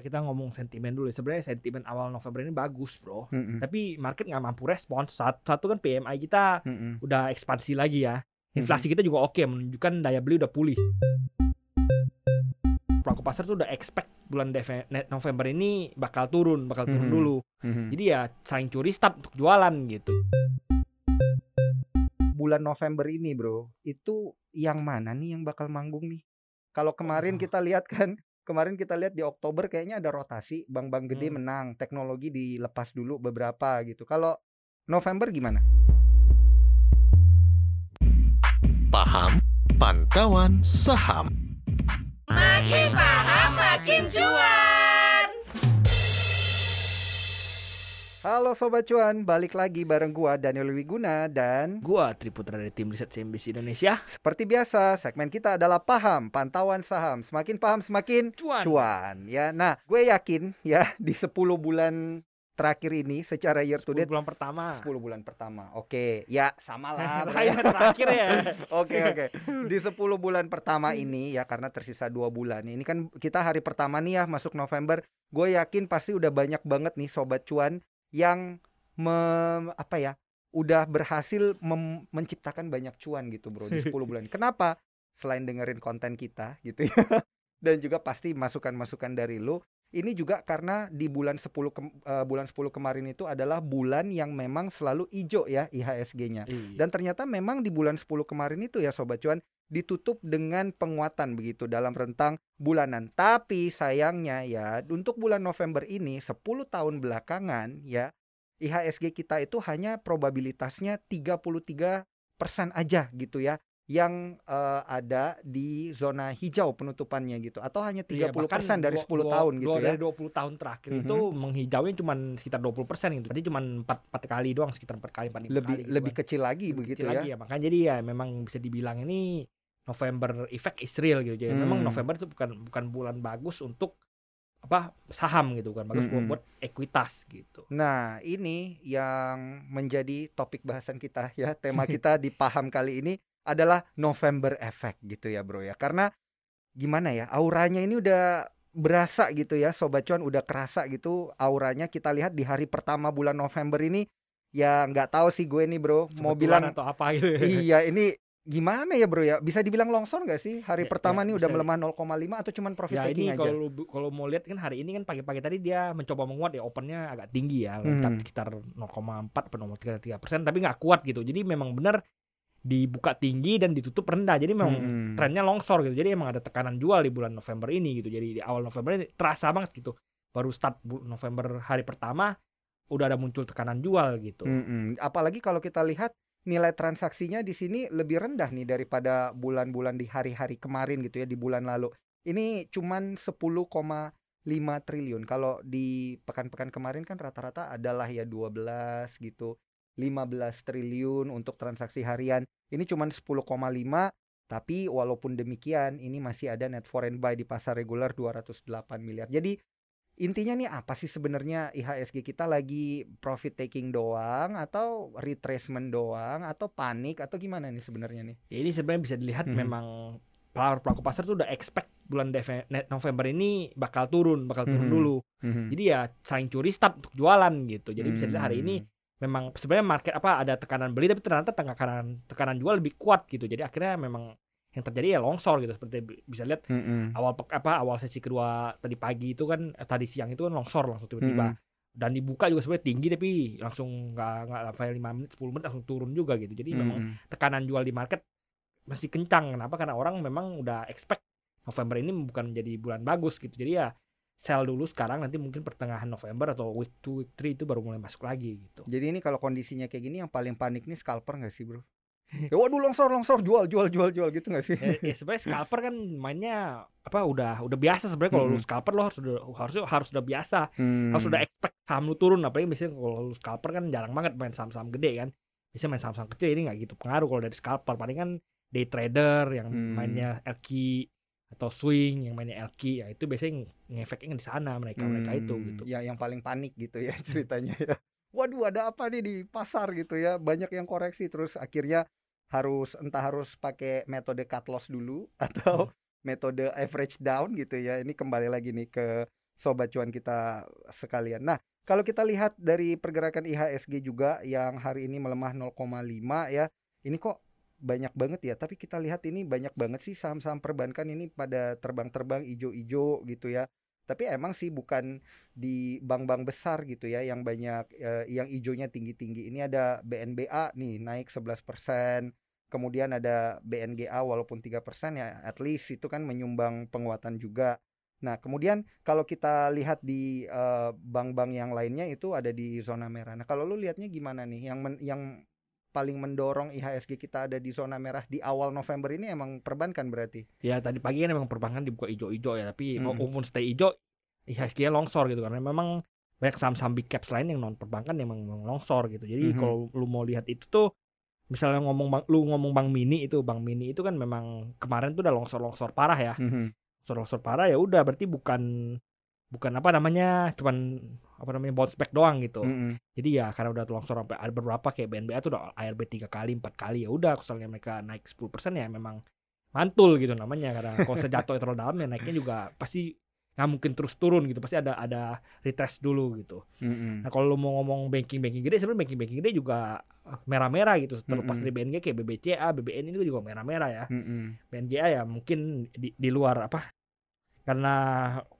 Ya kita ngomong sentimen dulu. Sebenarnya sentimen awal November ini bagus, Bro. Mm-mm. Tapi market nggak mampu respons. Satu, satu kan PMI kita Mm-mm. udah ekspansi lagi ya. Inflasi kita juga oke, menunjukkan daya beli udah pulih. Pelaku pasar tuh udah expect bulan Deve- November ini bakal turun, bakal turun Mhm. dulu. Mhm. Jadi ya saling curi start untuk jualan gitu. bulan November ini bro itu yang mana nih yang bakal manggung nih kalau kemarin Oh. kita lihat kan kemarin kita lihat di Oktober kayaknya ada rotasi bank-bank gede Hmm. menang teknologi dilepas dulu beberapa gitu kalau November gimana Paham Pantauan Saham. Makin paham makin cuan. Halo Sobat Cuan, balik lagi bareng gua Daniel Wiguna dan Gua Triputra dari tim riset CNBC Indonesia. seperti biasa segmen kita adalah paham pantauan saham. Semakin paham semakin Cuan. cuan ya. Nah, gue yakin ya di 10 bulan terakhir ini secara year to 10 date bulan pertama. 10 bulan pertama. Oke, ya sama lah. Lain terakhir ya. Oke oke. Di 10 bulan pertama ini ya karena tersisa dua bulan. Ini kan kita hari pertama nih ya masuk November. Gue yakin pasti udah banyak banget nih sobat cuan yang mem- apa ya? udah berhasil mem- menciptakan banyak cuan gitu, Bro, di 10 bulan. Kenapa? Selain dengerin konten kita gitu ya. Dan juga pasti masukan-masukan dari lu. Ini juga karena di bulan 10 kem- eh, bulan 10 kemarin itu adalah bulan yang memang selalu hijau ya IHSG-nya. Iya. Dan ternyata memang di bulan 10 kemarin itu ya Sobat Cuan ditutup dengan penguatan begitu dalam rentang bulanan. Tapi sayangnya ya untuk bulan November ini 10 tahun belakangan ya IHSG kita itu hanya probabilitasnya 33% aja gitu ya yang eh, ada di zona hijau penutupannya gitu atau hanya 30% Iya, bahkan dari dua- 10 dua- tahun gitu dua ya. Dari 20 tahun terakhir Mhm. itu menghijaunya cuma sekitar 20% gitu. Berarti cuma 4, 4 kali doang, sekitar 4 kali, 4 Lebih kali gitu lebih kan. kecil lagi Lebih begitu kecil ya. lagi ya. Makanya jadi ya memang bisa dibilang ini November effect is real gitu. Jadi memang Hmm. November itu bukan bukan bulan bagus untuk apa saham gitu kan. Bagus buat, Mm-mm. buat ekuitas gitu. Nah, ini yang menjadi topik bahasan kita ya. Tema kita di paham kali ini adalah November Effect gitu ya, Bro ya. Karena gimana ya? Auranya ini udah berasa gitu ya, Sobat Cuan udah kerasa gitu auranya. Kita lihat di hari pertama bulan November ini ya nggak tahu sih gue nih, Bro. Mau bilang atau apa gitu. iya, ini gimana ya, Bro ya? Bisa dibilang longsor nggak sih? Hari Ya, pertama ya, nih udah melemah 0,5 atau cuman profit Ya taking ini aja? kalau mau lihat kan hari ini kan pagi-pagi tadi dia mencoba menguat ya opennya agak tinggi ya Hmm. sekitar 0,4 atau 0,3 persen tapi nggak kuat gitu jadi memang benar dibuka tinggi dan ditutup rendah jadi memang Hmm. trennya longsor gitu jadi emang ada tekanan jual di bulan November ini gitu jadi di awal November ini terasa banget gitu baru start November hari pertama udah ada muncul tekanan jual gitu Mm-mm. Apalagi kalau kita lihat nilai transaksinya di sini lebih rendah nih daripada bulan-bulan di hari-hari kemarin gitu ya di bulan lalu. Ini cuman 10,5 triliun. Kalau di pekan-pekan kemarin kan rata-rata adalah ya 12 gitu. 15 triliun untuk transaksi harian. Ini cuman 10,5 tapi walaupun demikian ini masih ada net foreign buy di pasar reguler 208 miliar. Jadi intinya nih apa sih sebenarnya IHSG kita lagi profit taking doang atau retracement doang atau panik atau gimana nih sebenarnya nih? Ya, ini sebenarnya bisa dilihat Mhm. memang pelaku pelaku pasar tuh udah expect bulan Deve- November ini bakal turun bakal turun Mhm. dulu Jadi ya saling curi start untuk jualan gitu. Jadi bisa dilihat hari ini Hmm. memang sebenarnya market apa ada tekanan beli tapi ternyata tekanan tekanan jual lebih kuat gitu. Jadi akhirnya memang yang terjadi ya longsor gitu seperti bi- bisa lihat Mm-mm. awal pek- apa awal sesi kedua tadi pagi itu kan eh, tadi siang itu kan longsor langsung tiba-tiba Mm-mm. dan dibuka juga sebenarnya tinggi tapi langsung nggak nggak sampai 5 menit 10 menit langsung turun juga gitu. Jadi memang Mm-mm. tekanan jual di market masih kencang. Kenapa? Karena orang memang udah expect November ini bukan jadi bulan bagus gitu. Jadi ya sell dulu sekarang nanti mungkin pertengahan November atau week 2 week 3 itu baru mulai masuk lagi gitu. Jadi ini kalau kondisinya kayak gini yang paling panik nih scalper nggak sih bro? Ya waduh longsor longsor jual jual jual jual gitu nggak sih? ya, ya sebenarnya scalper kan mainnya apa udah udah biasa sebenarnya kalau lu Mm-mm. scalper lo harus udah harus harus udah biasa Hmm. harus udah expect saham lu turun apalagi biasanya kalau lu scalper kan jarang banget main saham-saham gede kan biasanya main saham-saham kecil ini nggak gitu pengaruh kalau dari scalper paling kan day trader yang Hmm. mainnya LQ atau swing yang mainnya LQ ya itu biasanya ngefeknya di sana mereka mereka itu Hmm, gitu Ya yang paling panik gitu ya ceritanya ya. Waduh ada apa nih di pasar gitu ya banyak yang koreksi terus akhirnya harus entah harus pakai metode cut loss dulu atau metode average down gitu ya. Ini kembali lagi nih ke sobat cuan kita sekalian. Nah, kalau kita lihat dari pergerakan IHSG juga yang hari ini melemah 0,5 ya. Ini kok banyak banget ya, tapi kita lihat ini banyak banget sih saham-saham perbankan ini pada terbang-terbang ijo-ijo gitu ya. Tapi emang sih bukan di bank-bank besar gitu ya yang banyak eh, yang ijonya tinggi-tinggi. Ini ada BNBA nih naik 11%. Kemudian ada BNGA walaupun 3% ya at least itu kan menyumbang penguatan juga. Nah, kemudian kalau kita lihat di eh, bank-bank yang lainnya itu ada di zona merah. Nah, kalau lu lihatnya gimana nih? Yang men- yang paling mendorong IHSG kita ada di zona merah di awal November ini emang perbankan berarti. Ya tadi pagi kan memang perbankan dibuka ijo-ijo ya, tapi Mm. walaupun stay ijo, IHSG-nya longsor gitu karena memang banyak saham-saham big caps lain yang non perbankan yang memang longsor gitu. Jadi Mhm. kalau lu mau lihat itu tuh misalnya ngomong bang, lu ngomong Bank Mini itu, Bank Mini itu kan memang kemarin tuh udah longsor-longsor parah ya. Mhm. Longsor-longsor parah ya udah berarti bukan bukan apa namanya cuman apa namanya bounce back doang gitu. Mhm. Jadi ya karena udah longsor sampai ada beberapa kayak BNBA tuh udah ARB tiga kali, empat kali ya udah misalnya mereka naik 10% ya memang mantul gitu namanya karena kalau sejatuh terlalu dalam ya naiknya juga pasti nggak mungkin terus turun gitu pasti ada ada retest dulu gitu. Mhm. Nah kalau lu mau ngomong banking banking gede sebenarnya banking banking gede juga eh, merah-merah gitu terlepas Mm-mm. dari BNG kayak BBCA, BBN itu juga merah-merah ya. Mhm. BNGA ya mungkin di, di luar apa karena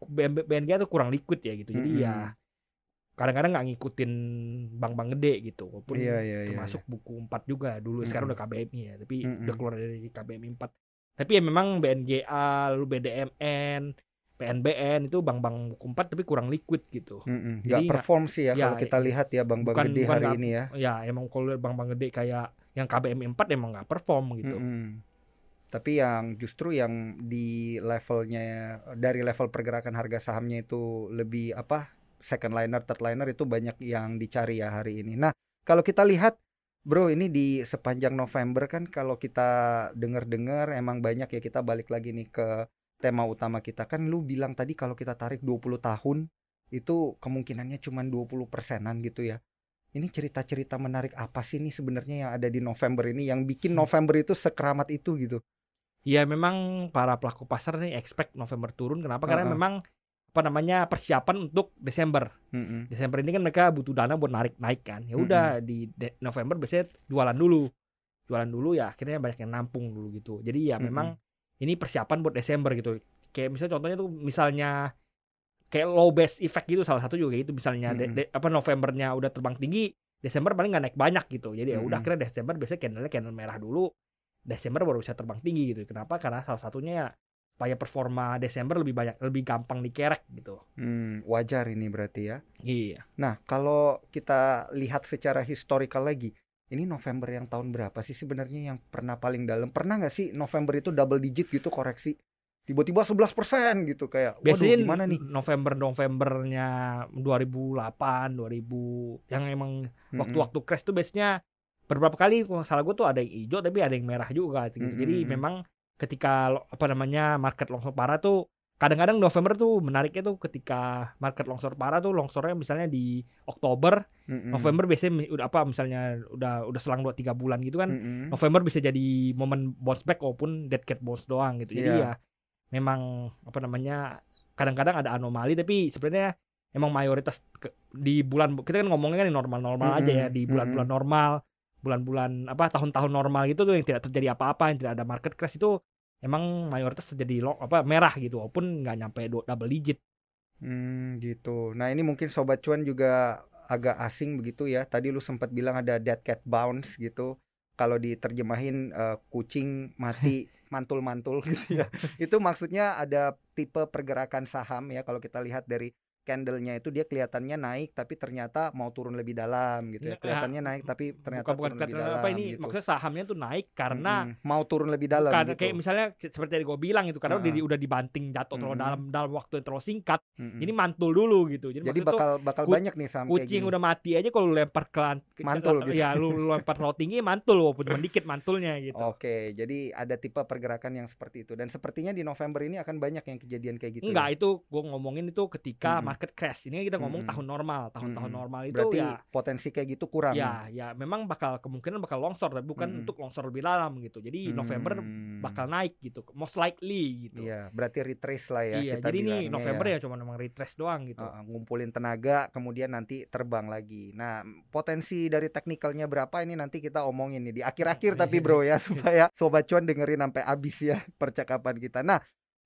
BN- BNGA tuh kurang liquid ya gitu. Jadi Mm-mm. ya kadang-kadang nggak ngikutin bank-bank gede gitu walaupun Iya, iya, iya, termasuk buku 4 juga dulu sekarang Mm-mm. udah KBMI ya tapi Mm-mm. udah keluar dari KBMI 4 tapi ya memang BNGA lalu BDMN PNBN itu bank-bank buku 4 tapi kurang liquid gitu Mhm. Jadi Nggak nggak- perform sih ya, ya, kalau kita iya. lihat ya bank-bank gede bukan hari nggak- ini ya. ya emang kalau bank-bank gede kayak yang KBMI 4 emang nggak perform gitu Mhm. Tapi yang justru yang di levelnya dari level pergerakan harga sahamnya itu lebih apa second liner, third liner itu banyak yang dicari ya hari ini. Nah, kalau kita lihat Bro, ini di sepanjang November kan kalau kita dengar-dengar emang banyak ya kita balik lagi nih ke tema utama kita kan lu bilang tadi kalau kita tarik 20 tahun itu kemungkinannya cuma 20 persenan gitu ya. Ini cerita-cerita menarik apa sih nih sebenarnya yang ada di November ini yang bikin November itu sekeramat itu gitu? Ya memang para pelaku pasar nih expect November turun. Kenapa? Karena Heeh. memang apa namanya persiapan untuk Desember. Mm-mm. Desember ini kan mereka butuh dana buat narik naik kan. Ya udah di de- November biasanya jualan dulu. Jualan dulu ya akhirnya banyak yang nampung dulu gitu. Jadi ya Mm-mm. memang ini persiapan buat Desember gitu. Kayak misalnya contohnya tuh misalnya kayak low base effect gitu salah satu juga gitu. Misalnya de- Mm-mm. de- apa Novembernya udah terbang tinggi Desember paling nggak naik banyak gitu. Jadi ya udah akhirnya Desember biasanya candlenya candle merah dulu Desember baru bisa terbang tinggi gitu kenapa karena salah satunya ya supaya performa Desember lebih banyak lebih gampang dikerek gitu Hmm, wajar ini berarti ya. iya Nah, kalau kita lihat secara historical lagi, ini November yang tahun berapa sih sebenarnya yang pernah paling dalam? Pernah nggak sih November itu double digit gitu koreksi? Tiba-tiba 11% gitu kayak, waduh biasanya gimana nih? November Novembernya 2008 2000 yang emang Mm-mm. waktu-waktu crash tuh biasanya beberapa kali kalau salah gue tuh ada yang hijau tapi ada yang merah juga gitu. Jadi Mm-mm. memang ketika apa namanya market longsor parah tuh kadang-kadang November tuh menariknya tuh ketika market longsor parah tuh longsornya misalnya di Oktober, Mm-mm. November biasanya udah apa misalnya udah udah selang 2 3 bulan gitu kan. Mm-mm. November bisa jadi momen bounce back walaupun dead cat bounce doang gitu. Jadi Iya. ya memang apa namanya kadang-kadang ada anomali tapi sebenarnya emang mayoritas ke- di bulan kita kan ngomongnya kan normal-normal aja ya Mm-mm, di bulan-bulan normal, bulan-bulan apa tahun-tahun normal gitu tuh yang tidak terjadi apa-apa, yang tidak ada market crash itu emang mayoritas terjadi lo, apa merah gitu walaupun nggak nyampe do- double digit. Hmm, gitu. Nah, ini mungkin sobat cuan juga agak asing begitu ya. Tadi lu sempat bilang ada dead cat bounce gitu. Kalau diterjemahin eh, kucing mati mantul-mantul gitu ya. Itu maksudnya ada tipe pergerakan saham ya kalau kita lihat dari candlenya itu dia kelihatannya naik tapi ternyata mau turun lebih dalam gitu ya. Nggak, Kelihatannya naik tapi ternyata bukan bukan turun lebih dalam apa ini gitu. maksudnya sahamnya tuh naik karena Mm-mm. mau turun lebih dalam bukan gitu. kayak misalnya seperti yang gue bilang itu karena udah, udah dibanting jatuh terlalu Mm-mm. dalam dalam waktu yang terlalu singkat. Mm-mm. Ini mantul dulu gitu. Jadi, Jadi maksudnya tuh bakal bakal banyak nih saham kayak kucing gini. udah mati aja kalau lempar ke, Mantul ke- gitu. ya lu, lempar terlalu tinggi mantul walaupun cuma dikit mantulnya gitu Oke, jadi ada tipe pergerakan yang seperti itu dan sepertinya di November ini akan banyak yang kejadian kayak gitu. enggak ya? itu gue ngomongin itu ketika Mm-mm. Market crash. Ini kita ngomong Mm-mm. tahun normal, tahun-tahun Mm-mm. normal itu Berarti ya potensi kayak gitu kurang. ya ya memang bakal kemungkinan bakal longsor tapi bukan Mm-mm. untuk longsor lebih dalam gitu. Jadi November Hmm. bakal naik gitu. Most likely gitu. Iya, berarti retrace lah ya Iya, kita jadi ini bilangnya November ya. ya cuma memang retrace doang gitu. Uh, ngumpulin tenaga kemudian nanti terbang lagi. Nah, potensi dari teknikalnya berapa ini nanti kita omongin nih di akhir-akhir tapi bro ya supaya sobat cuan dengerin sampai habis ya percakapan kita. Nah,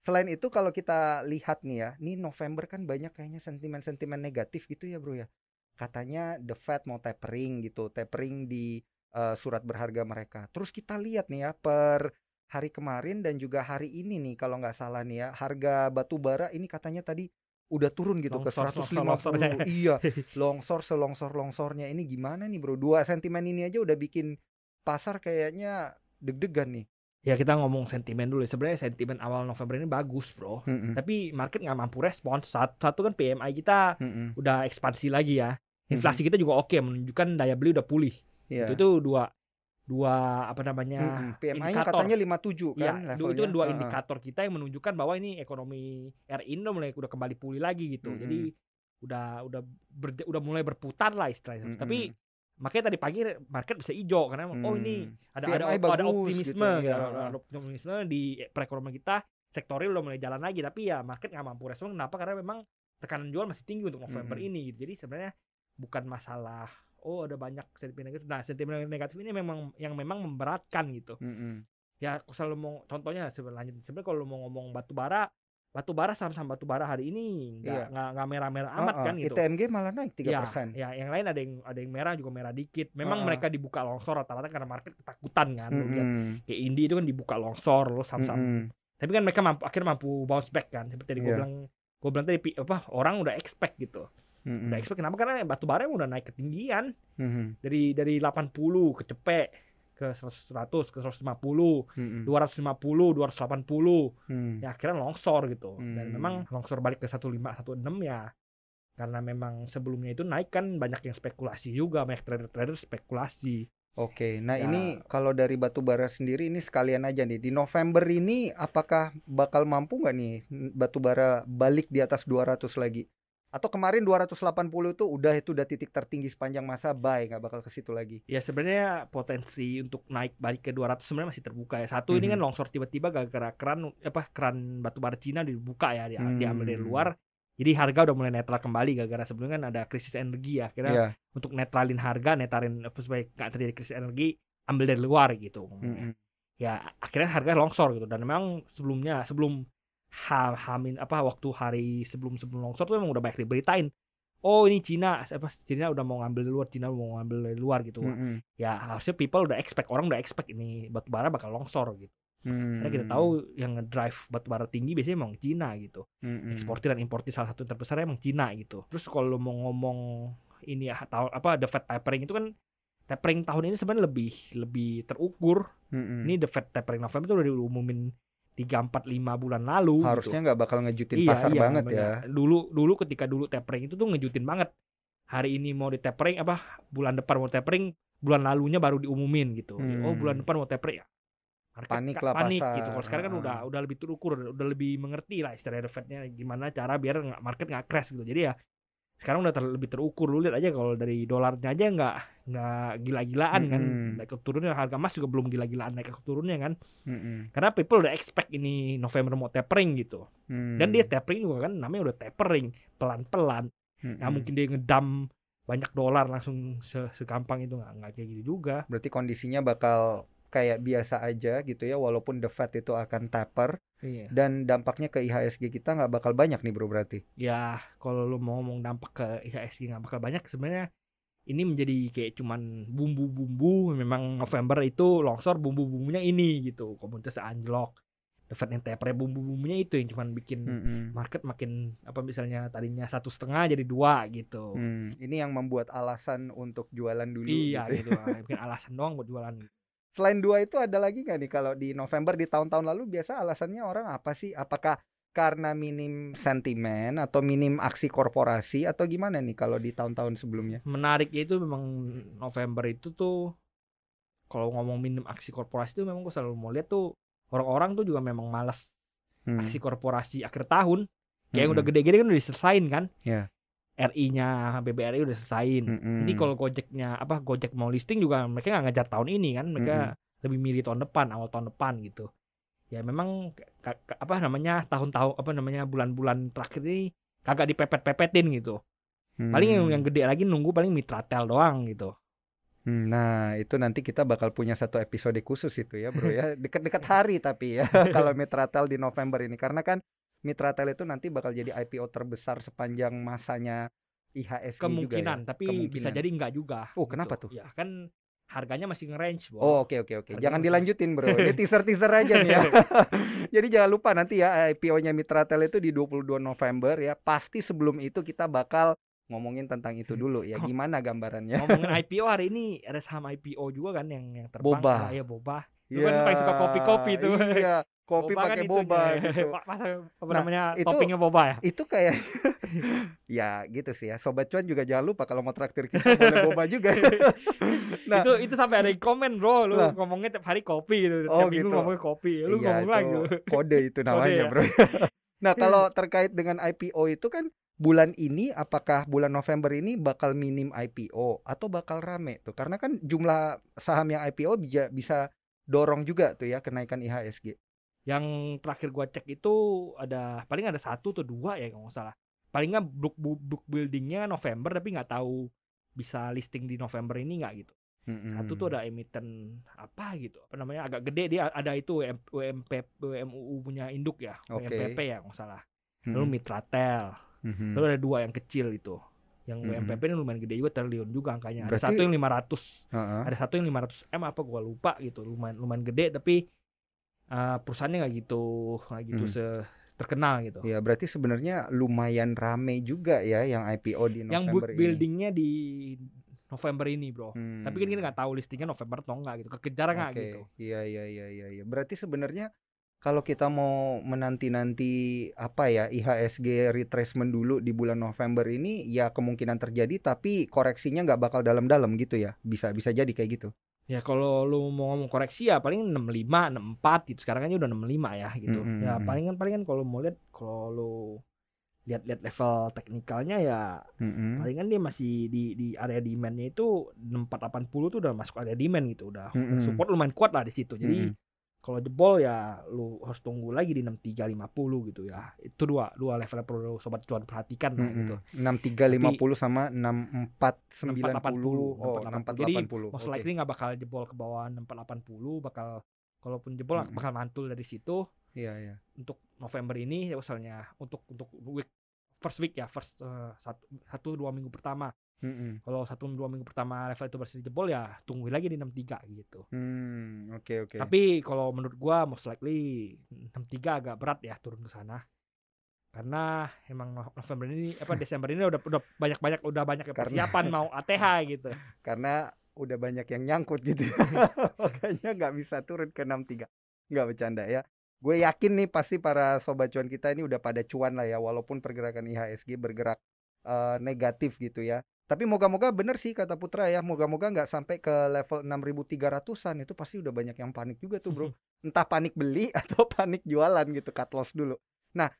selain itu kalau kita lihat nih ya, nih November kan banyak kayaknya sentimen-sentimen negatif gitu ya, Bro ya. Katanya the Fed mau tapering gitu, tapering di uh, surat berharga mereka. Terus kita lihat nih ya per hari kemarin dan juga hari ini nih kalau nggak salah nih ya, harga batu bara ini katanya tadi udah turun gitu ke Longsor, 150. longsor, longsornya. Iya, longsor selongsor-longsornya ini gimana nih, Bro? Dua sentimen ini aja udah bikin pasar kayaknya deg-degan nih. Ya kita ngomong sentimen dulu. Sebenarnya sentimen awal November ini bagus, Bro. Mm-mm. Tapi market nggak mampu respons. Satu, satu kan PMI kita Mm-mm. udah ekspansi lagi ya. Inflasi kita juga oke, menunjukkan daya beli udah pulih. Iya. Itu, itu dua dua apa namanya? Mm-mm. PMI-nya indikator. katanya 57 Iya, kan itu- levelnya. itu kan dua indikator kita yang menunjukkan bahwa ini ekonomi Air Indo mulai udah kembali pulih lagi gitu. Mm-mm. Jadi udah udah berja- udah mulai berputar lah istilahnya. Mm-mm. Tapi makanya tadi pagi market bisa hijau karena oh ini Hmm. ada ada PMI ada bagus optimisme gitu, gitu, iya. ada optimisme di perekonomian kita sektorial udah mulai jalan lagi tapi ya market nggak mampu respon kenapa karena memang tekanan jual masih tinggi untuk November Mm-mm. ini gitu. jadi sebenarnya bukan masalah oh ada banyak sentimen negatif nah sentimen negatif ini memang yang memang memberatkan gitu Mm-mm. ya aku selalu mau contohnya sebenarnya sebenarnya kalau mau ngomong batu bara batu bara saham-saham batu bara hari ini nggak Iya. nggak merah-merah amat Heeh, kan gitu ITMG malah naik 3%. Ya, ya, yang lain ada yang ada yang merah juga merah dikit. Memang Heeh. mereka dibuka longsor rata-rata karena market ketakutan kan. Lu lihat Mm-mm. kayak Indi itu kan dibuka longsor lo saham-saham. Mm-mm. Tapi kan mereka mampu akhirnya mampu bounce back kan. Seperti tadi gue Iya. bilang gue bilang tadi apa orang udah expect gitu. Mm-mm. Udah expect kenapa? Karena batu bara udah naik ketinggian Mhm. dari dari 80 kecepek ke 100 ke 150, Mm-mm. 250, 280. Mm. Ya akhirnya longsor gitu. Dan Hmm. memang longsor balik ke 15 16 ya karena memang sebelumnya itu naik kan banyak yang spekulasi juga banyak trader-trader spekulasi Oke, nah Ya. ini kalau dari batu bara sendiri ini sekalian aja nih di November ini apakah bakal mampu nggak nih batu bara balik di atas 200 lagi? Atau kemarin 280 itu udah itu udah titik tertinggi sepanjang masa buy nggak bakal ke situ lagi. ya sebenarnya potensi untuk naik balik ke 200 sebenarnya masih terbuka ya satu ini Mhm. kan longsor tiba-tiba gara-gara keran apa keran batu bara Cina dibuka ya dia diambil dari Hmm. luar jadi harga udah mulai netral kembali gara-gara sebelumnya kan ada krisis energi ya kira Iya. untuk netralin harga netralin apa supaya nggak terjadi krisis energi ambil dari luar gitu Mm-mm. ya akhirnya harga longsor gitu dan memang sebelumnya sebelum ha, hamin apa waktu hari sebelum sebelum longsor tuh memang udah banyak diberitain oh ini Cina apa Cina udah mau ngambil luar Cina mau ngambil dari luar gitu Mm-mm. ya harusnya people udah expect orang udah expect ini batu bara bakal longsor gitu karena kita Mm. tahu yang ngedrive batu bara tinggi biasanya emang Cina gitu Mm-mm. eksportir dan importir salah satu yang terbesar emang Cina gitu terus kalau mau ngomong ini ya tahu apa the Fed tapering itu kan tapering tahun ini sebenarnya lebih lebih terukur Mm-mm. ini the Fed tapering November itu udah diumumin 3 4 5 bulan lalu harusnya gitu. nggak bakal ngejutin Iya, pasar iya, banget bener. ya. Dulu dulu ketika dulu tapering itu tuh ngejutin banget. Hari ini mau di tapering apa bulan depan mau tapering, bulan lalunya baru diumumin gitu. Hmm. Oh, bulan depan mau tapering ya. Market Panik lah panik pasar. gitu. Kalau sekarang kan Ah. udah udah lebih terukur, udah lebih mengerti lah istilah The Fed-nya gimana cara biar nggak market nggak crash gitu. Jadi ya sekarang udah ter- lebih terukur. Lu lihat aja kalau dari dolarnya aja nggak nggak gila-gilaan kan. Mm-mm. naik ke turunnya. Harga emas juga belum gila-gilaan naik ke turunnya kan. Mm-mm. karena people udah expect ini November mau tapering gitu. Mm. dan dia tapering juga kan namanya udah tapering. Pelan-pelan. Mm-mm. nggak mungkin dia ngedam banyak dolar langsung se- segampang itu. Nggak nggak kayak gitu juga. Berarti kondisinya bakal kayak biasa aja gitu ya walaupun the Fed itu akan taper iya dan dampaknya ke IHSG kita nggak bakal banyak nih bro berarti. ya kalau lu mau ngomong dampak ke IHSG nggak bakal banyak sebenarnya ini menjadi kayak cuman bumbu-bumbu memang November itu longsor bumbu-bumbunya ini gitu komunitas anjlok the Fed yang taper bumbu-bumbunya itu yang cuman bikin Mm-mm. market makin apa misalnya tadinya satu setengah jadi dua gitu Hmm, ini yang membuat alasan untuk jualan dulu iya gitu. ya. gitu bikin alasan doang buat jualan Selain dua itu ada lagi nggak nih kalau di November di tahun-tahun lalu biasa alasannya orang apa sih? Apakah karena minim sentimen atau minim aksi korporasi atau gimana nih kalau di tahun-tahun sebelumnya? menariknya itu memang November itu tuh kalau ngomong minim aksi korporasi itu memang gue selalu mau lihat tuh orang-orang tuh juga memang malas Hmm. aksi korporasi akhir tahun Kayak yang udah gede-gede kan udah diselesain kan? Iya. RI-nya BBRI udah selesain. Mm-mm. Jadi kalau Gojeknya apa Gojek mau listing juga mereka nggak ngejar tahun ini kan, mereka lebih milih tahun depan, awal tahun depan gitu. Ya memang apa namanya tahun-tahun apa namanya bulan-bulan terakhir ini kagak dipepet-pepetin gitu. Paling yang, Hmm. yang gede lagi nunggu paling Mitratel doang gitu. Hmm, Nah, itu nanti kita bakal punya satu episode khusus itu ya, Bro ya. Dekat-dekat hari tapi ya kalau Mitratel di November ini karena kan Mitratel itu nanti bakal jadi IPO terbesar sepanjang masanya IHSG juga ya. Kemungkinan, tapi bisa Kemungkinan. jadi enggak juga. Oh, kenapa tuh? Ya kan harganya masih nge-range, Bro. Oh, oke oke oke. Harganya Jangan dilanjutin, Bro. Ini teaser-teaser aja nih ya. Jadi jangan lupa nanti ya IPO-nya Mitratel itu di 22 November ya. Pasti sebelum itu kita bakal ngomongin tentang itu dulu ya. Gimana gambarannya? Ngomongin IPO hari ini ada saham IPO juga kan yang yang terbang. Boba. Ah, iya, Boba. Lu kan paling suka kopi-kopi tuh. Iya, kopi Boba kan pakai itunya. boba gitu. Pak, masa apa Nah, namanya itu- toppingnya boba ya? Itu kayak ya gitu sih ya. Sobat cuan juga jangan lupa kalau mau traktir kita boleh boba juga. nah, itu itu sampai ada yang komen bro, lu Lah. ngomongnya tiap hari kopi gitu, Oh, tiap minggu gitu. ngomongnya kopi, lu iya, ngomong lagi. kode itu namanya, ya. Bro. nah, kalau terkait dengan IPO itu kan bulan ini apakah bulan November ini bakal minim IPO atau bakal rame tuh? Karena kan jumlah saham yang IPO bisa bisa dorong juga tuh ya kenaikan IHSG. Yang terakhir gua cek itu ada paling ada satu atau dua ya kalau nggak salah. Paling nggak book, book, book buildingnya November tapi nggak tahu bisa listing di November ini nggak gitu. Satu tuh ada emiten apa gitu, apa namanya agak gede dia ada itu UM, UMP UMUU punya induk ya. UMPP ya kalau nggak salah. Mm-mm. Lalu Mitratel, Mhm. lalu ada dua yang kecil itu. Yang. UMPP ini lumayan gede juga triliun juga angkanya. Ada Berarti- satu yang 500 Heeh. ada satu yang 500 m apa gua lupa gitu lumayan lumayan gede tapi uh, perusahaannya nggak gitu nggak gitu Hmm. se terkenal gitu Ya, berarti sebenarnya lumayan rame juga ya yang IPO di November yang book ini. buildingnya di November ini bro Hmm. tapi kan kita nggak tahu listingnya November atau enggak gitu kekejar nggak Oke, gitu Iya iya iya iya iya. Berarti sebenarnya kalau kita mau menanti-nanti apa ya IHSG retracement dulu di bulan November ini ya kemungkinan terjadi tapi koreksinya nggak bakal dalam-dalam gitu ya. Bisa bisa jadi kayak gitu. ya kalau lu mau ngomong koreksi ya paling 65 64 gitu sekarang kan udah 65 ya gitu Mm, mm, ya mm. palingan palingan kalau mau lihat kalau lu lihat-lihat level teknikalnya ya Mm-mm. palingan dia masih di di area demandnya itu 6480 tuh udah masuk area demand gitu udah Mm-mm. support lumayan kuat lah di situ jadi Mm-mm. Kalau jebol ya lu harus tunggu lagi di 6350 gitu ya itu dua dua level yang perlu sobat cuan perhatikan lah Mm-mm. gitu 6350 sama 6490. 6480. Oh, 6480. 6480. most Oke. likely nggak bakal jebol ke bawah 6480 bakal kalaupun jebol Mm-mm. bakal mantul dari situ Iya iya. untuk November ini ya misalnya untuk untuk week first week ya first eh, satu satu dua minggu pertama Mm-mm. kalau satu dua minggu pertama level itu bersih jebol ya tunggu lagi di 63 gitu Hmm, oke oke. Tapi kalau menurut gua most likely 63 agak berat ya turun ke sana. Karena emang No- November ini apa Desember ini udah udah banyak-banyak udah banyak Karena- persiapan mau ATH gitu. karena udah banyak yang nyangkut gitu makanya nggak bisa turun ke 63 nggak bercanda ya gue yakin nih pasti para sobat cuan kita ini udah pada cuan lah ya walaupun pergerakan IHSG bergerak eh, negatif gitu ya tapi moga-moga bener sih kata Putra ya moga-moga nggak sampai ke level 6300-an itu pasti udah banyak yang panik juga tuh bro entah panik beli atau panik jualan gitu cut loss dulu nah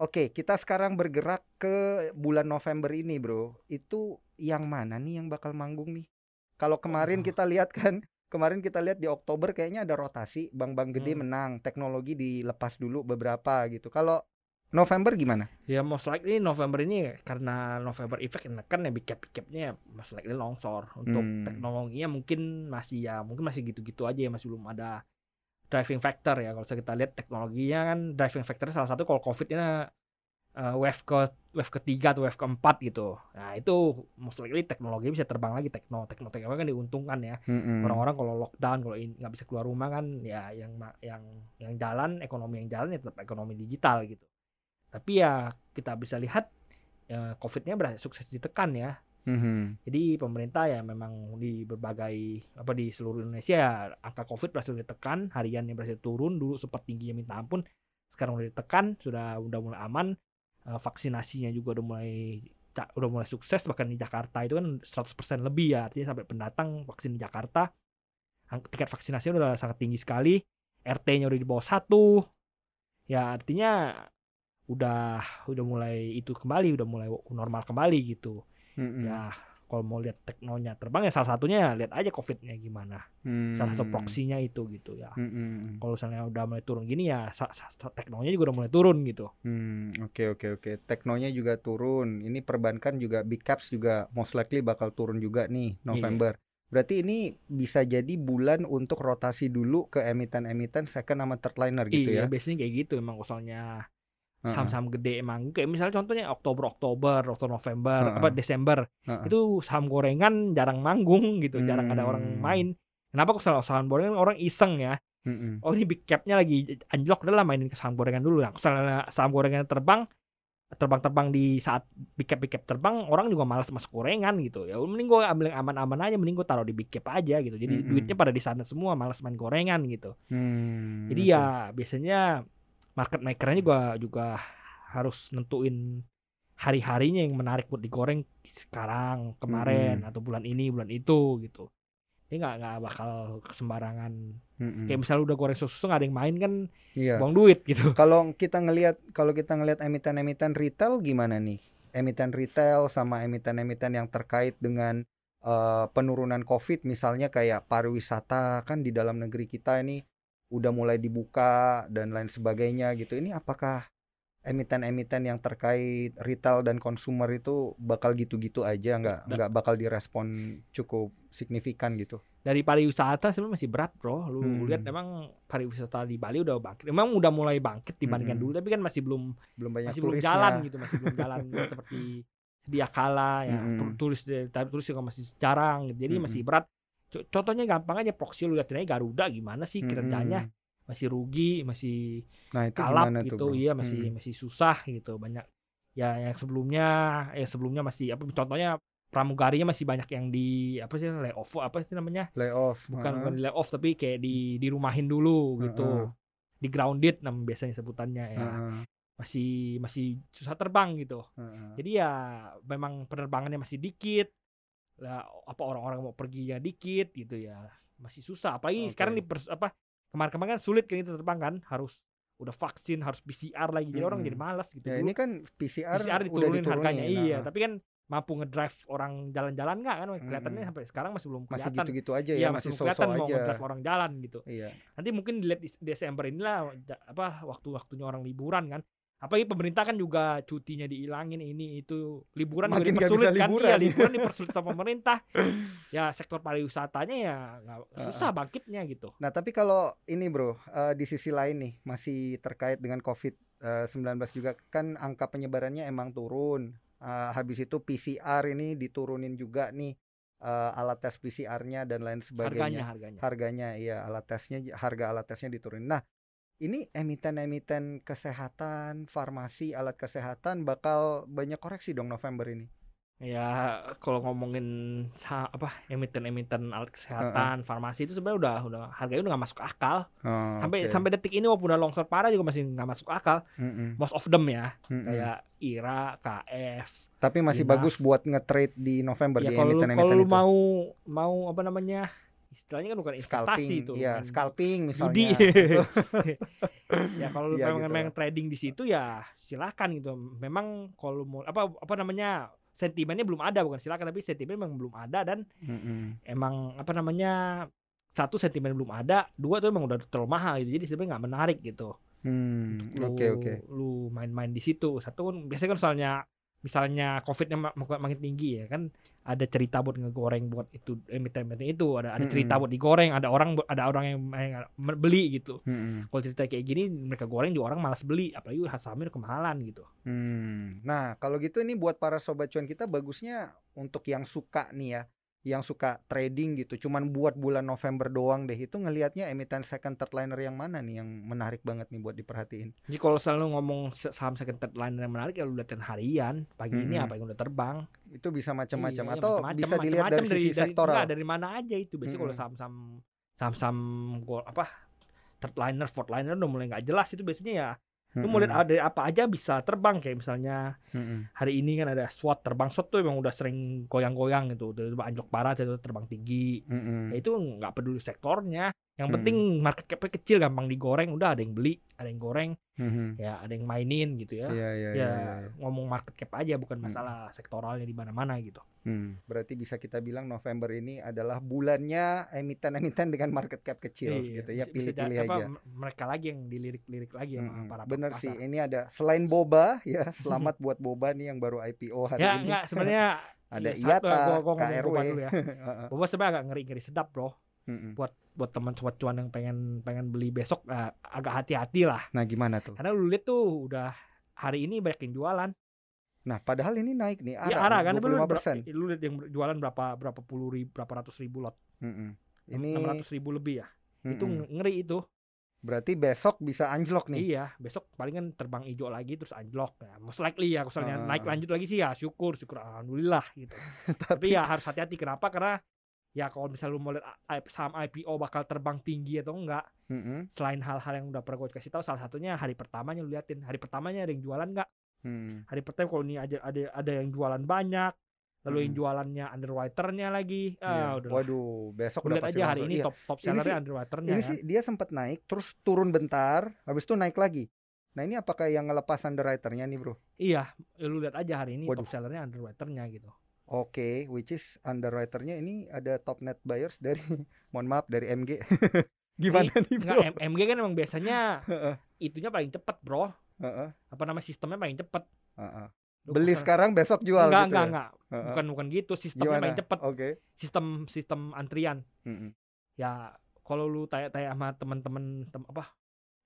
Oke, kita sekarang bergerak ke bulan November ini, Bro. Itu yang mana nih yang bakal manggung nih? Kalau kemarin Oh. kita lihat kan, kemarin kita lihat di Oktober kayaknya ada rotasi, bank-bank gede Hmm. menang, teknologi dilepas dulu beberapa gitu. Kalau November gimana? Ya most likely November ini karena November effect yang kan ya big cap big capnya most likely longsor. Untuk Hmm. teknologinya mungkin masih ya mungkin masih gitu-gitu aja ya masih belum ada driving factor ya kalau kita lihat teknologinya kan driving factor salah satu kalau covidnya eh, wave ke wave ketiga atau wave keempat gitu nah itu most likely teknologi bisa terbang lagi tekno tekno teknologi kan diuntungkan ya Hmm. orang-orang kalau lockdown kalau nggak bisa keluar rumah kan ya yang yang yang jalan ekonomi yang jalan ya tetap ekonomi digital gitu tapi ya kita bisa lihat ya, covidnya berhasil sukses ditekan ya. Mhm. jadi pemerintah ya memang di berbagai apa di seluruh Indonesia ya, angka Covid berhasil ditekan, hariannya berhasil turun dulu sempat tingginya minta ampun, sekarang udah ditekan, sudah udah mulai aman, Eh, vaksinasinya juga udah mulai udah mulai sukses bahkan di Jakarta itu kan 100% lebih ya artinya sampai pendatang vaksin di Jakarta. Tingkat vaksinasinya udah sangat tinggi sekali RT-nya udah di bawah satu. Ya artinya udah udah mulai itu kembali udah mulai normal kembali gitu Mm-mm. ya kalau mau lihat teknonya terbang ya salah satunya ya lihat aja covidnya gimana salah satu Hmm. proksinya itu gitu ya Mm-mm. kalau misalnya udah mulai turun gini ya teknonya juga udah mulai turun gitu Hmm, oke oke oke. Teknonya juga turun. Ini perbankan juga big caps juga most likely bakal turun juga nih November. Berarti ini bisa jadi bulan untuk rotasi dulu ke emiten-emiten second sama third liner gitu iya ya. biasanya kayak gitu emang Heeh. Saham-saham gede emang kayak misalnya contohnya Oktober Oktober atau November Heeh. apa Desember Heeh. itu saham gorengan jarang manggung gitu jarang ada orang Hmm. main kenapa kok saham saham gorengan orang iseng ya Mm-mm. oh ini big capnya lagi anjlok udah lah mainin ke saham gorengan dulu nah misalnya saham gorengan terbang terbang-terbang di saat big cap big cap terbang orang juga malas masuk gorengan gitu ya mending gue ambil yang aman-aman aja mending gue taruh di big cap aja gitu jadi Mm-mm. duitnya pada di sana semua malas main gorengan gitu Hmm, jadi ya biasanya market makernya juga juga harus nentuin hari-harinya yang menarik buat digoreng sekarang, kemarin atau bulan ini, bulan itu gitu. Dia nggak nggak bakal sembarangan. Mm-mm. Kayak misalnya udah goreng susu nggak ada yang main kan Iya. buang duit gitu. Kalau kita ngelihat kalau kita ngelihat emiten-emiten retail gimana nih? Emiten retail sama emiten-emiten yang terkait dengan eh, penurunan COVID misalnya kayak pariwisata kan di dalam negeri kita ini udah mulai dibuka dan lain sebagainya gitu. Ini apakah emiten-emiten yang terkait retail dan consumer itu bakal gitu-gitu aja nggak Da- nggak bakal direspon cukup signifikan gitu? Dari pariwisata sebenarnya masih berat bro. Lu Hmm. lihat emang pariwisata di Bali udah bangkit. Memang udah mulai bangkit dibandingkan Mm-mm. dulu, tapi kan masih belum Belum banyak masih belum jalan gitu, masih belum jalan seperti sedia kala ya. Tur- Turis tapi turis juga masih jarang gitu. Jadi Mm-mm. masih berat. Co- Contohnya gampang aja proxy lu lihat aja Garuda gimana sih kinerjanya Mm-mm. masih rugi, masih Nah, itu kalap tuh, gitu. Bro? iya, masih Mm. masih susah gitu. Banyak ya yang sebelumnya ya sebelumnya masih apa contohnya pramugarinya masih banyak yang di apa sih layoff apa sih namanya? layoff. Bukan Heeh. bukan di layoff tapi kayak di dirumahin dulu gitu. Di grounded nam biasanya sebutannya ya. Heeh, Masih masih susah terbang gitu. heeh. Jadi ya memang penerbangannya masih dikit. Lah apa orang-orang mau perginya dikit gitu ya. Masih susah. Apalagi Oke. sekarang di pers- apa kemarin-kemarin kan sulit kan itu terbang kan harus udah vaksin, harus PCR lagi. Jadi orang Mm-mm. jadi malas gitu. Ya Dulu ini kan PCR, PCR udah diturunin diturunin. harganya iya, nah, tapi kan mampu ngedrive orang jalan-jalan nggak kan? Kelihatannya sampai sekarang masih belum masih kelihatan. gitu-gitu aja Iya, ya, masih masih kelihatan mau ngedrive orang jalan gitu. Iya. Nanti mungkin di Desember inilah apa waktu-waktunya orang liburan kan. Apalagi pemerintah kan juga cutinya dihilangin ini itu liburan juga Makin nggak dipersulit kan liburan. iya liburan dipersulit sama pemerintah ya sektor pariwisatanya ya susah bangkitnya gitu Nah, tapi kalau ini bro, eh, di sisi lain nih, masih terkait dengan COVID-19 juga, kan angka penyebarannya emang turun. Eh, habis itu PCR ini diturunin juga nih, eh, alat tes PCR-nya dan lain harganya sebagainya. harganya Harganya, iya, alat tesnya, harga alat tesnya diturunin. Nah, ini emiten-emiten kesehatan, farmasi, alat kesehatan bakal banyak koreksi dong November ini. ya kalau ngomongin apa emiten-emiten alat kesehatan farmasi itu sebenarnya udah udah harganya udah nggak masuk akal Oh, sampai oke. sampai detik ini walaupun udah longsor parah juga masih nggak masuk akal Mm-mm, most of them ya mm-mm. kayak IRA KF Tapi masih bagus buat nge-trade di November ya di kalau emiten-emiten kalau lu itu. mau mau apa namanya istilahnya kan bukan investasi scalping, itu main scalping misalnya. judi. Itu. ya kalau lu Iya, pengen, gitu trading di situ ya silakan gitu memang kalau mau apa apa namanya sentimennya belum ada bukan silakan tapi sentimen memang belum ada dan Mm-mm. emang apa namanya satu sentimen belum ada dua tuh emang udah terlalu mahal gitu jadi sebenarnya nggak menarik gitu Hmm, Lu- oke oke. lu main-main di situ satu kan biasanya kan soalnya misalnya covidnya mak- mak- makin tinggi ya kan ada cerita buat ngegoreng buat itu emiten-emiten itu ada ada cerita Mm-mm. buat digoreng ada orang ada orang yang, yang beli gitu Mm-mm. kalau cerita kayak gini mereka goreng juga orang malas beli apalagi sahamnya kemahalan gitu Hmm. Nah, kalau gitu ini buat para sobat cuan kita bagusnya untuk yang suka nih ya, yang suka trading gitu. Cuman buat bulan November doang deh itu ngelihatnya emiten second third liner yang mana nih yang menarik banget nih buat diperhatiin. jadi kalau selalu ngomong saham second third line yang menarik ya lu liatin harian pagi ini Mm-mm. apa yang udah terbang Itu bisa macam-macam Iya, atau macam-macam, bisa dilihat dari, macam-macam sisi sektoral. enggak, dari mana aja itu biasanya kalau Mm-mm. saham-saham saham-saham apa third liner fourth liner udah mulai nggak jelas itu biasanya ya lu mau lihat ada apa aja bisa terbang kayak misalnya hari ini kan ada SWOT terbang SWOT tuh emang udah sering goyang-goyang gitu tiba-tiba anjlok parah tiba-tiba terbang tinggi. Ya itu nggak peduli sektornya Yang Mm-mm. penting market cap-nya kecil, gampang digoreng, udah ada yang beli, ada yang goreng, Mhm. ya ada yang mainin gitu ya. Iya, iya, ya iya, iya, iya. ngomong market cap aja bukan Mm. masalah sektoralnya di mana-mana gitu. Hmm, berarti bisa kita bilang November ini adalah bulannya emiten-emiten dengan market cap kecil Iya, gitu ya, pilih-pilih apa, aja. mereka lagi yang dilirik-lirik lagi sama Mm-mm. para Bener pasar. sih, ini ada selain boba ya, selamat buat boba nih yang baru IPO hari Ya ini. enggak sebenarnya Ada iya, IATA, gua, gua KRW. boba dulu ya. Boba sebenarnya agak ngeri-ngeri sedap, Bro. Mm-mm. Buat buat teman sobat cuan yang pengen pengen beli besok eh, agak hati-hati lah. Nah, gimana tuh? Karena lu lihat tuh udah hari ini banyak yang jualan. Nah, padahal ini naik nih, Ya arah arah kan lu, 25%. lu lihat yang jualan berapa berapa puluh ribu, berapa ratus ribu lot. Mm-mm. Ini 600 ribu lebih ya. Itu mm-mm. ngeri itu. berarti besok bisa anjlok nih. Iya, besok paling kan terbang hijau lagi terus anjlok. Ya, most likely ya, misalnya Ah. naik lanjut lagi sih ya syukur, syukur alhamdulillah gitu. Tapi ya harus hati-hati kenapa? Karena ya kalau misalnya lu mau lihat saham IPO bakal terbang tinggi atau enggak, Mm-mm. selain hal-hal yang udah pernah gue kasih tahu, salah satunya hari pertamanya lu liatin, hari pertamanya ada yang jualan enggak? Hmm. Hari pertama kalau ini ada ada ada yang jualan banyak, lalu yang Mm-mm. jualannya underwriternya lagi, Hmm. Iya. ah udah. Waduh, besok Lu udah lihat pasti aja hari langsung. ini Iya. top top Ini sellernya sih- underwriternya Ini kan. sih dia sempat naik, terus turun bentar, habis itu naik lagi. Nah ini apakah yang ngelepas underwriternya nih bro? Iya, ya lu lihat aja hari ini Waduh. top sellernya underwriternya gitu. Oke, which is underwriternya ini ada top net buyers dari, mohon maaf dari MG. Gimana nih Enggak, bro? M- MG kan emang biasanya itunya paling cepet bro. heeh, Apa nama sistemnya paling cepet. Lu Beli kesana- sekarang besok jual enggak, gitu enggak, ya? enggak. Heeh. Bukan bukan gitu, sistemnya Gimana? paling cepet. Oke. Sistem sistem antrian. Mm-mm. Ya kalau lu tanya-tanya sama teman-teman tem, apa?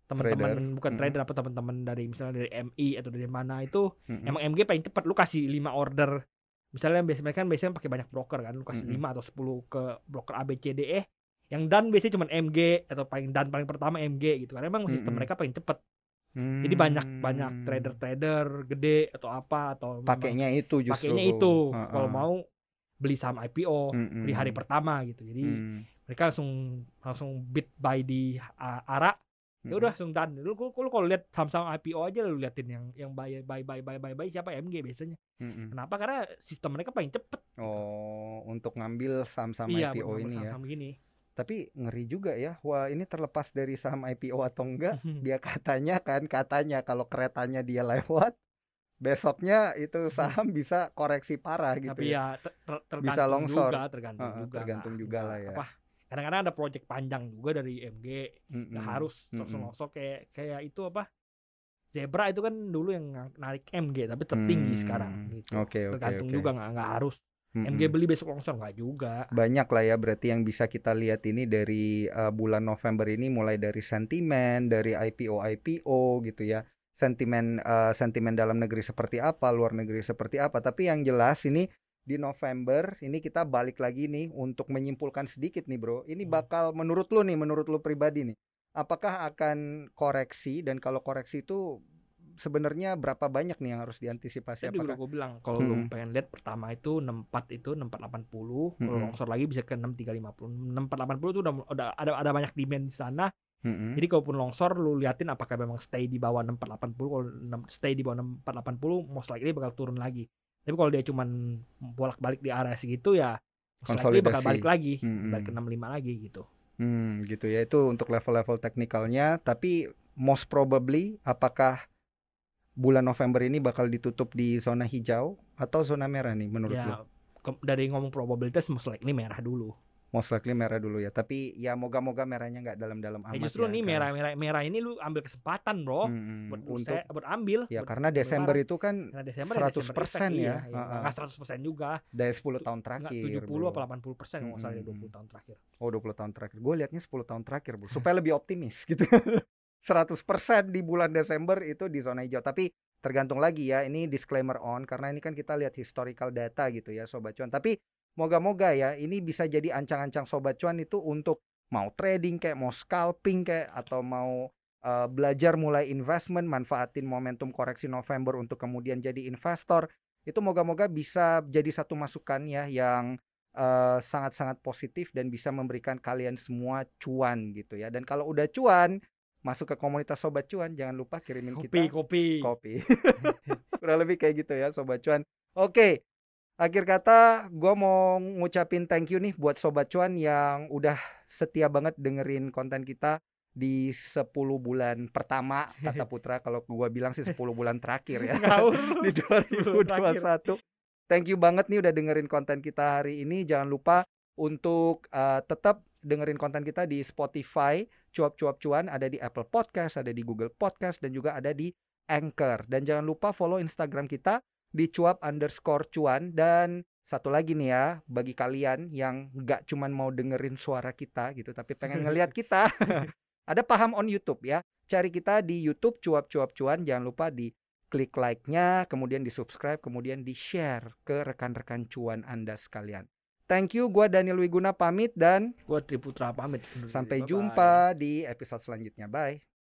Teman-teman bukan Mm-mm. trader apa teman-teman dari misalnya dari MI atau dari mana itu Mm-mm. emang MG paling cepet lu kasih 5 order. Misalnya biasanya kan biasanya pakai banyak broker kan, lu kasih Mm-mm. 5 atau 10 ke broker ABCDE. E. Yang dan biasanya cuma MG atau paling dan paling pertama MG gitu kan. Emang sistem Mm-mm. mereka paling cepet. Jadi banyak banyak Hmm. trader-trader gede atau apa atau pakainya itu justru. pakainya itu Heeh. kalau mau beli saham IPO Mm-mm. di hari pertama gitu. Jadi Mm. mereka langsung langsung bid buy di uh, ARA ya udah langsung done. Lu, lu, lu kalau lihat saham-saham IPO aja lu liatin yang yang buy buy buy buy buy, buy siapa MG biasanya. Mm-mm. Kenapa? Karena sistem mereka paling cepet. Oh, untuk ngambil saham-saham iya, IPO ini ya. gini. Tapi ngeri juga ya. Wah, ini terlepas dari saham IPO atau enggak, dia katanya kan katanya kalau keretanya dia lewat besoknya itu saham bisa koreksi parah gitu Tapi ya. ya ter- ter- Bisa tergantung longsor. juga, tergantung Heeh, juga. tergantung juga nggak lah ya. Apa, kadang-kadang ada project panjang juga dari MG Mm-mm. nggak harus langsung kayak kayak itu apa Zebra itu kan dulu yang ng- narik MG tapi tertinggi Hmm, sekarang gitu Oke, oke, tergantung oke. juga nggak nggak harus Mm-mm. MG beli besok longsor nggak juga Banyak lah ya berarti yang bisa kita lihat ini dari uh, bulan November ini mulai dari sentimen, dari IPO IPO gitu ya. Sentimen uh, sentimen dalam negeri seperti apa, luar negeri seperti apa. Tapi yang jelas ini di November ini kita balik lagi nih untuk menyimpulkan sedikit nih, Bro. Ini Hmm. bakal menurut lu nih, menurut lu pribadi nih. Apakah akan koreksi dan kalau koreksi itu sebenarnya berapa banyak nih yang harus diantisipasi tadi apakah gue bilang kalau lu Mm-mm. pengen lihat pertama itu 64 itu 6480 kalau Mm-mm. longsor lagi bisa ke 6350 6480 itu udah udah ada ada banyak demand di sana Mm-mm. jadi kalaupun longsor lu liatin apakah memang stay di bawah 6480 kalau stay di bawah 6480 most likely bakal turun lagi tapi kalau dia cuman bolak-balik di area segitu ya likely bakal Konsolidasi. balik lagi Mm-mm. balik ke 65 lagi gitu Hmm, gitu ya. Itu untuk level-level teknikalnya. Tapi most probably apakah bulan November ini bakal ditutup di zona hijau atau zona merah nih menurut lu? ya ke- dari ngomong probabilitas most likely merah dulu Most likely merah dulu ya. Tapi ya moga-moga merahnya nggak dalam-dalam amat ya justru ya, nih guys. merah ini lu ambil kesempatan bro Hmm, buat untuk untuk buat ambil ya buat karena Desember itu kan Karena Desember 100% ya Desember effect, ya. iya, iya. Heeh. nggak 100% juga dari 10 tahun terakhir. 70 bro. apa 80 persen kalau nggak salah ya, Mm-mm. 20 tahun terakhir Oh 20 tahun terakhir. Gue liatnya 10 tahun terakhir bu. Supaya lebih optimis gitu. 100% di bulan Desember itu di zona hijau. Tapi tergantung lagi ya. Ini disclaimer on karena ini kan kita lihat historical data gitu ya sobat cuan. Tapi moga-moga ya ini bisa jadi ancang-ancang sobat cuan itu untuk mau trading kayak mau scalping kayak atau mau uh, belajar mulai investment manfaatin momentum koreksi November untuk kemudian jadi investor itu moga-moga bisa jadi satu masukan ya yang eh, sangat-sangat positif dan bisa memberikan kalian semua cuan gitu ya. Dan kalau udah cuan, masuk ke komunitas sobat cuan, jangan lupa kirimin kopi kita kopi kopi. Kurang lebih kayak gitu ya sobat cuan. Oke. Akhir kata gue mau ngucapin thank you nih buat sobat cuan yang udah setia banget dengerin konten kita di 10 bulan pertama kata Putra kalau gua bilang sih 10 bulan terakhir ya di 2021. Thank you banget nih udah dengerin konten kita hari ini. Jangan lupa untuk uh, tetap dengerin konten kita di Spotify, cuap-cuap cuan ada di Apple Podcast, ada di Google Podcast dan juga ada di Anchor. Dan jangan lupa follow Instagram kita di cuap underscore cuan dan satu lagi nih ya bagi kalian yang nggak cuman mau dengerin suara kita gitu tapi pengen ngelihat kita ada paham on YouTube ya cari kita di YouTube cuap-cuap cuan jangan lupa di klik like-nya kemudian di subscribe kemudian di share ke rekan-rekan cuan anda sekalian thank you gua Daniel Wiguna pamit dan Gua Triputra pamit. sampai Bye-bye. jumpa di episode selanjutnya bye